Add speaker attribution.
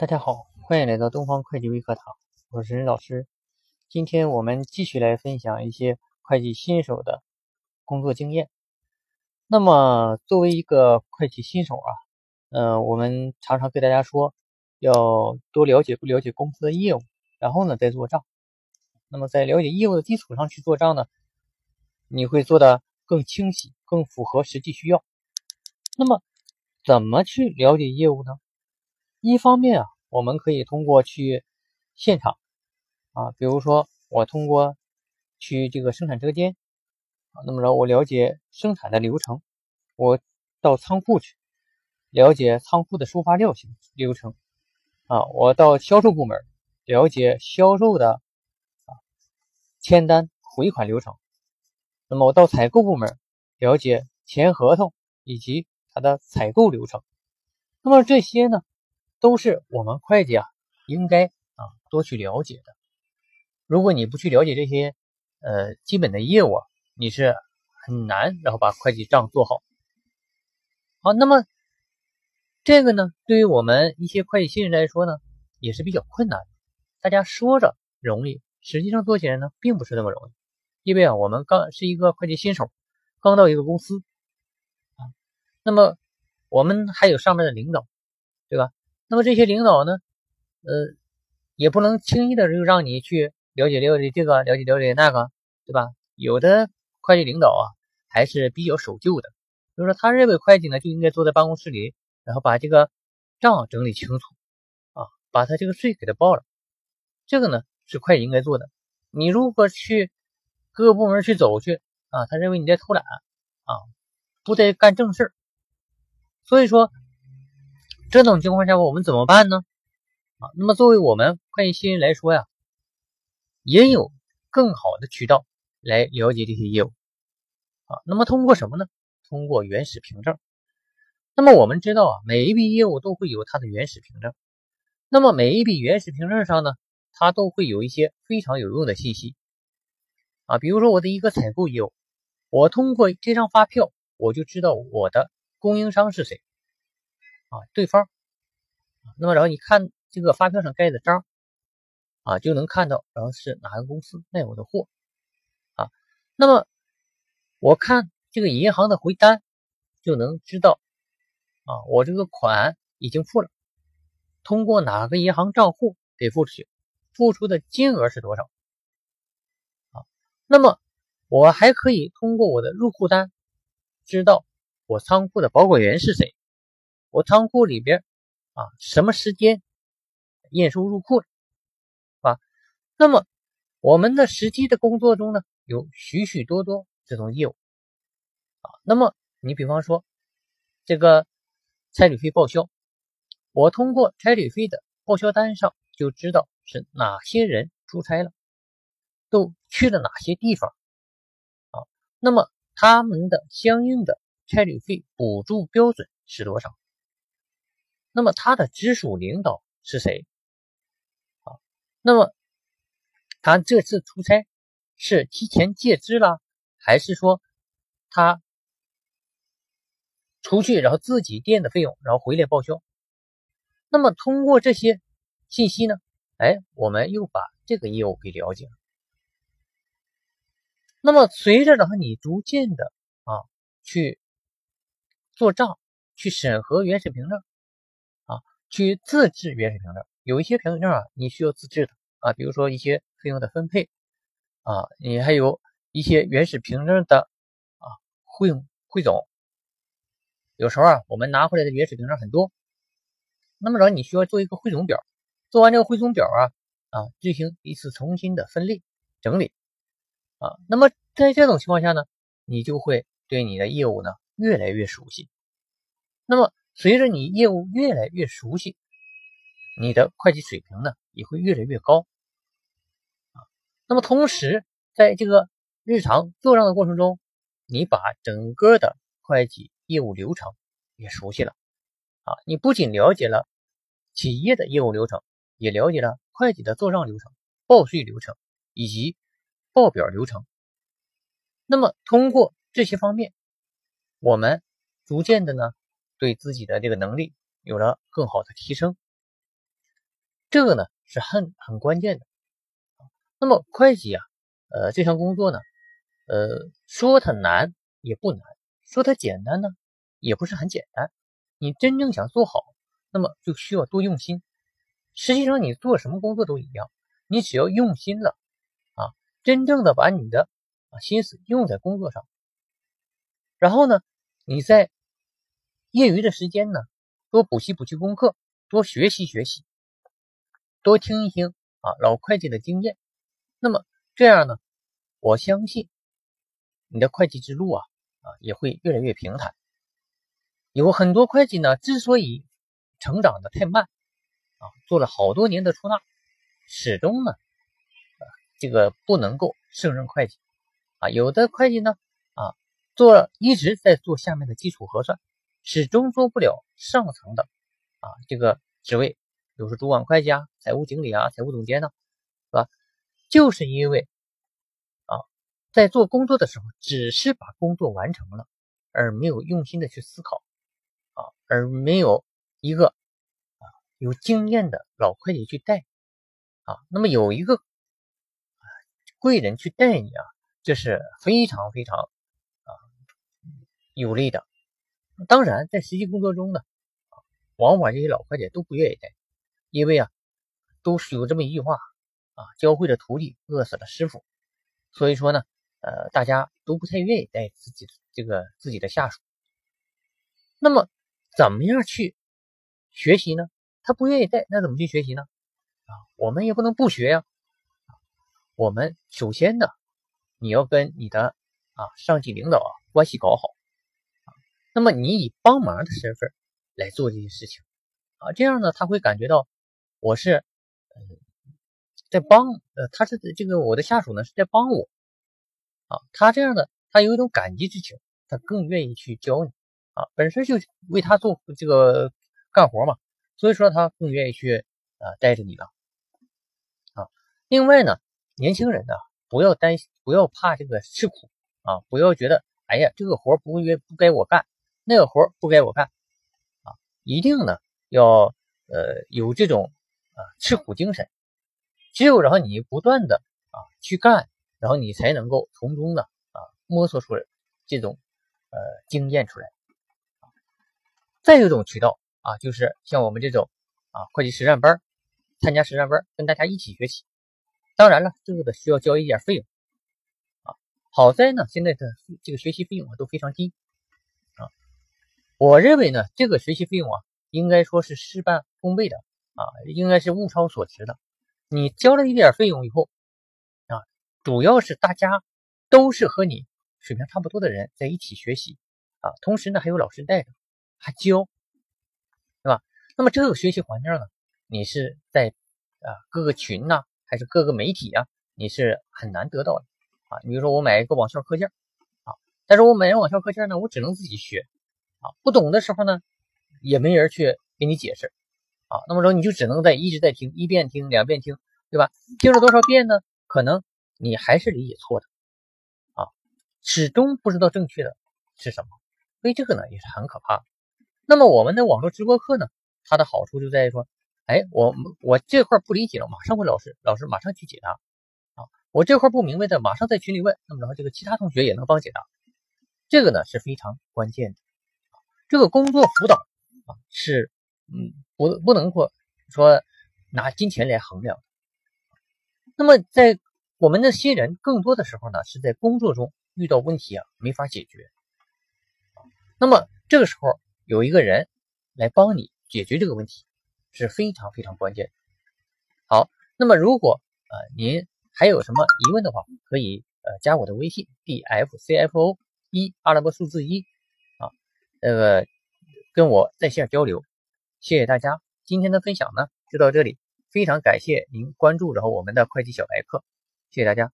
Speaker 1: 大家好，欢迎来到东方会计微课堂，我是任老师。今天我们继续来分享一些会计新手的工作经验。那么，作为一个会计新手啊，呃，我们常常跟大家说，要多了解不了解公司的业务，然后呢再做账。那么，在了解业务的基础上去做账呢，你会做的更清晰，更符合实际需要。那么，怎么去了解业务呢？一方面啊，我们可以通过去现场啊，比如说我通过去这个生产车间啊，那么着我了解生产的流程，我到仓库去了解仓库的收发料行流程啊，我到销售部门了解销售的啊签单回款流程，那么我到采购部门了解签合同以及它的采购流程，那么这些呢？都是我们会计啊，应该啊多去了解的。如果你不去了解这些呃基本的业务，你是很难然后把会计账做好。好，那么这个呢，对于我们一些会计新人来说呢，也是比较困难。大家说着容易，实际上做起来呢，并不是那么容易。因为啊，我们刚是一个会计新手，刚到一个公司啊，那么我们还有上面的领导，对吧？那么这些领导呢，呃，也不能轻易的就让你去了解了解这个，了解了解那个，对吧？有的会计领导啊，还是比较守旧的，就是说他认为会计呢就应该坐在办公室里，然后把这个账整理清楚啊，把他这个税给他报了，这个呢是会计应该做的。你如果去各个部门去走去啊，他认为你在偷懒啊，不在干正事儿，所以说。这种情况下，我们怎么办呢？啊，那么作为我们会计新人来说呀，也有更好的渠道来了解这些业务啊。那么通过什么呢？通过原始凭证。那么我们知道啊，每一笔业务都会有它的原始凭证。那么每一笔原始凭证上呢，它都会有一些非常有用的信息啊。比如说我的一个采购业务，我通过这张发票，我就知道我的供应商是谁。啊，对方，那么然后你看这个发票上盖的章，啊，就能看到然后是哪个公司卖我的货，啊，那么我看这个银行的回单，就能知道，啊，我这个款已经付了，通过哪个银行账户给付出去，付出的金额是多少，啊，那么我还可以通过我的入库单，知道我仓库的保管员是谁。我仓库里边啊，什么时间验收入库了，啊？那么我们的实际的工作中呢，有许许多多这种业务啊。那么你比方说这个差旅费报销，我通过差旅费的报销单上就知道是哪些人出差了，都去了哪些地方啊？那么他们的相应的差旅费补助标准是多少？那么他的直属领导是谁？啊，那么他这次出差是提前借支了，还是说他出去然后自己垫的费用，然后回来报销？那么通过这些信息呢，哎，我们又把这个业务给了解了。那么随着然后你逐渐的啊去做账，去审核原始凭证。去自制原始凭证，有一些凭证啊，你需要自制的啊，比如说一些费用的分配啊，你还有一些原始凭证的啊汇汇总。有时候啊，我们拿回来的原始凭证很多，那么着你需要做一个汇总表，做完这个汇总表啊啊，进行一次重新的分类整理啊，那么在这种情况下呢，你就会对你的业务呢越来越熟悉，那么。随着你业务越来越熟悉，你的会计水平呢也会越来越高啊。那么同时，在这个日常做账的过程中，你把整个的会计业务流程也熟悉了啊。你不仅了解了企业的业务流程，也了解了会计的做账流程、报税流程以及报表流程。那么通过这些方面，我们逐渐的呢。对自己的这个能力有了更好的提升，这个呢是很很关键的。那么会计啊，呃，这项工作呢，呃，说它难也不难，说它简单呢，也不是很简单。你真正想做好，那么就需要多用心。实际上，你做什么工作都一样，你只要用心了啊，真正的把你的啊心思用在工作上，然后呢，你在业余的时间呢，多补习补习功课，多学习学习，多听一听啊老会计的经验。那么这样呢，我相信你的会计之路啊啊也会越来越平坦。有很多会计呢，之所以成长的太慢。啊，做了好多年的出纳，始终呢，啊，这个不能够胜任会计，啊，有的会计呢，啊，做一直在做下面的基础核算，始终做不了上层的，啊，这个职位，比如说主管会计啊、财务经理啊、财务总监呢，是吧？就是因为，啊，在做工作的时候，只是把工作完成了，而没有用心的去思考，啊，而没有一个啊。有经验的老会计去带啊，那么有一个贵人去带你啊，这是非常非常啊有利的。当然，在实际工作中呢，往往这些老会计都不愿意带，因为啊，都是有这么一句话啊，教会了徒弟，饿死了师傅。所以说呢，呃，大家都不太愿意带自己这个自己的下属。那么，怎么样去学习呢？他不愿意带，那怎么去学习呢？啊，我们也不能不学呀。我们首先呢，你要跟你的啊上级领导啊关系搞好。那么你以帮忙的身份来做这些事情啊，这样呢他会感觉到我是呃在帮呃他是这个我的下属呢是在帮我啊。他这样的他有一种感激之情，他更愿意去教你啊。本身就为他做这个干活嘛。所以说他更愿意去啊带着你了啊。另外呢，年轻人呢不要担心，不要怕这个吃苦啊，不要觉得哎呀这个活不该不该我干，那个活不该我干啊，一定呢要呃有这种啊吃苦精神。只有然后你不断的啊去干，然后你才能够从中呢啊摸索出来这种呃经验出来。再有一种渠道。啊，就是像我们这种啊会计实战班，参加实战班，跟大家一起学习。当然了，这个得需要交一点费用啊。好在呢，现在的这个学习费用啊都非常低。我认为呢，这个学习费用啊，应该说是事半功倍的啊，应该是物超所值的。你交了一点费用以后啊，主要是大家都是和你水平差不多的人在一起学习啊，同时呢还有老师带着，还教。对吧？那么这个学习环境呢，你是在啊各个群呐，还是各个媒体啊，你是很难得到的啊。比如说我买一个网校课件啊，但是我买网校课件呢，我只能自己学啊，不懂的时候呢，也没人去给你解释啊。那么说你就只能在一直在听，一遍听，两遍听，对吧？听了多少遍呢？可能你还是理解错的啊，始终不知道正确的是什么，所以这个呢也是很可怕。那么我们的网络直播课呢，它的好处就在于说，哎，我我这块不理解了，马上问老师，老师马上去解答啊。我这块不明白的，马上在群里问，那么然后这个其他同学也能帮解答，这个呢是非常关键的。这个工作辅导啊，是嗯不不能说说拿金钱来衡量。那么在我们的新人更多的时候呢，是在工作中遇到问题啊，没法解决。那么这个时候。有一个人来帮你解决这个问题是非常非常关键。好，那么如果呃您还有什么疑问的话，可以呃加我的微信 d f c f o 一阿拉伯数字一，那个跟我在线交流。谢谢大家，今天的分享呢就到这里，非常感谢您关注然后我们的会计小白课，谢谢大家。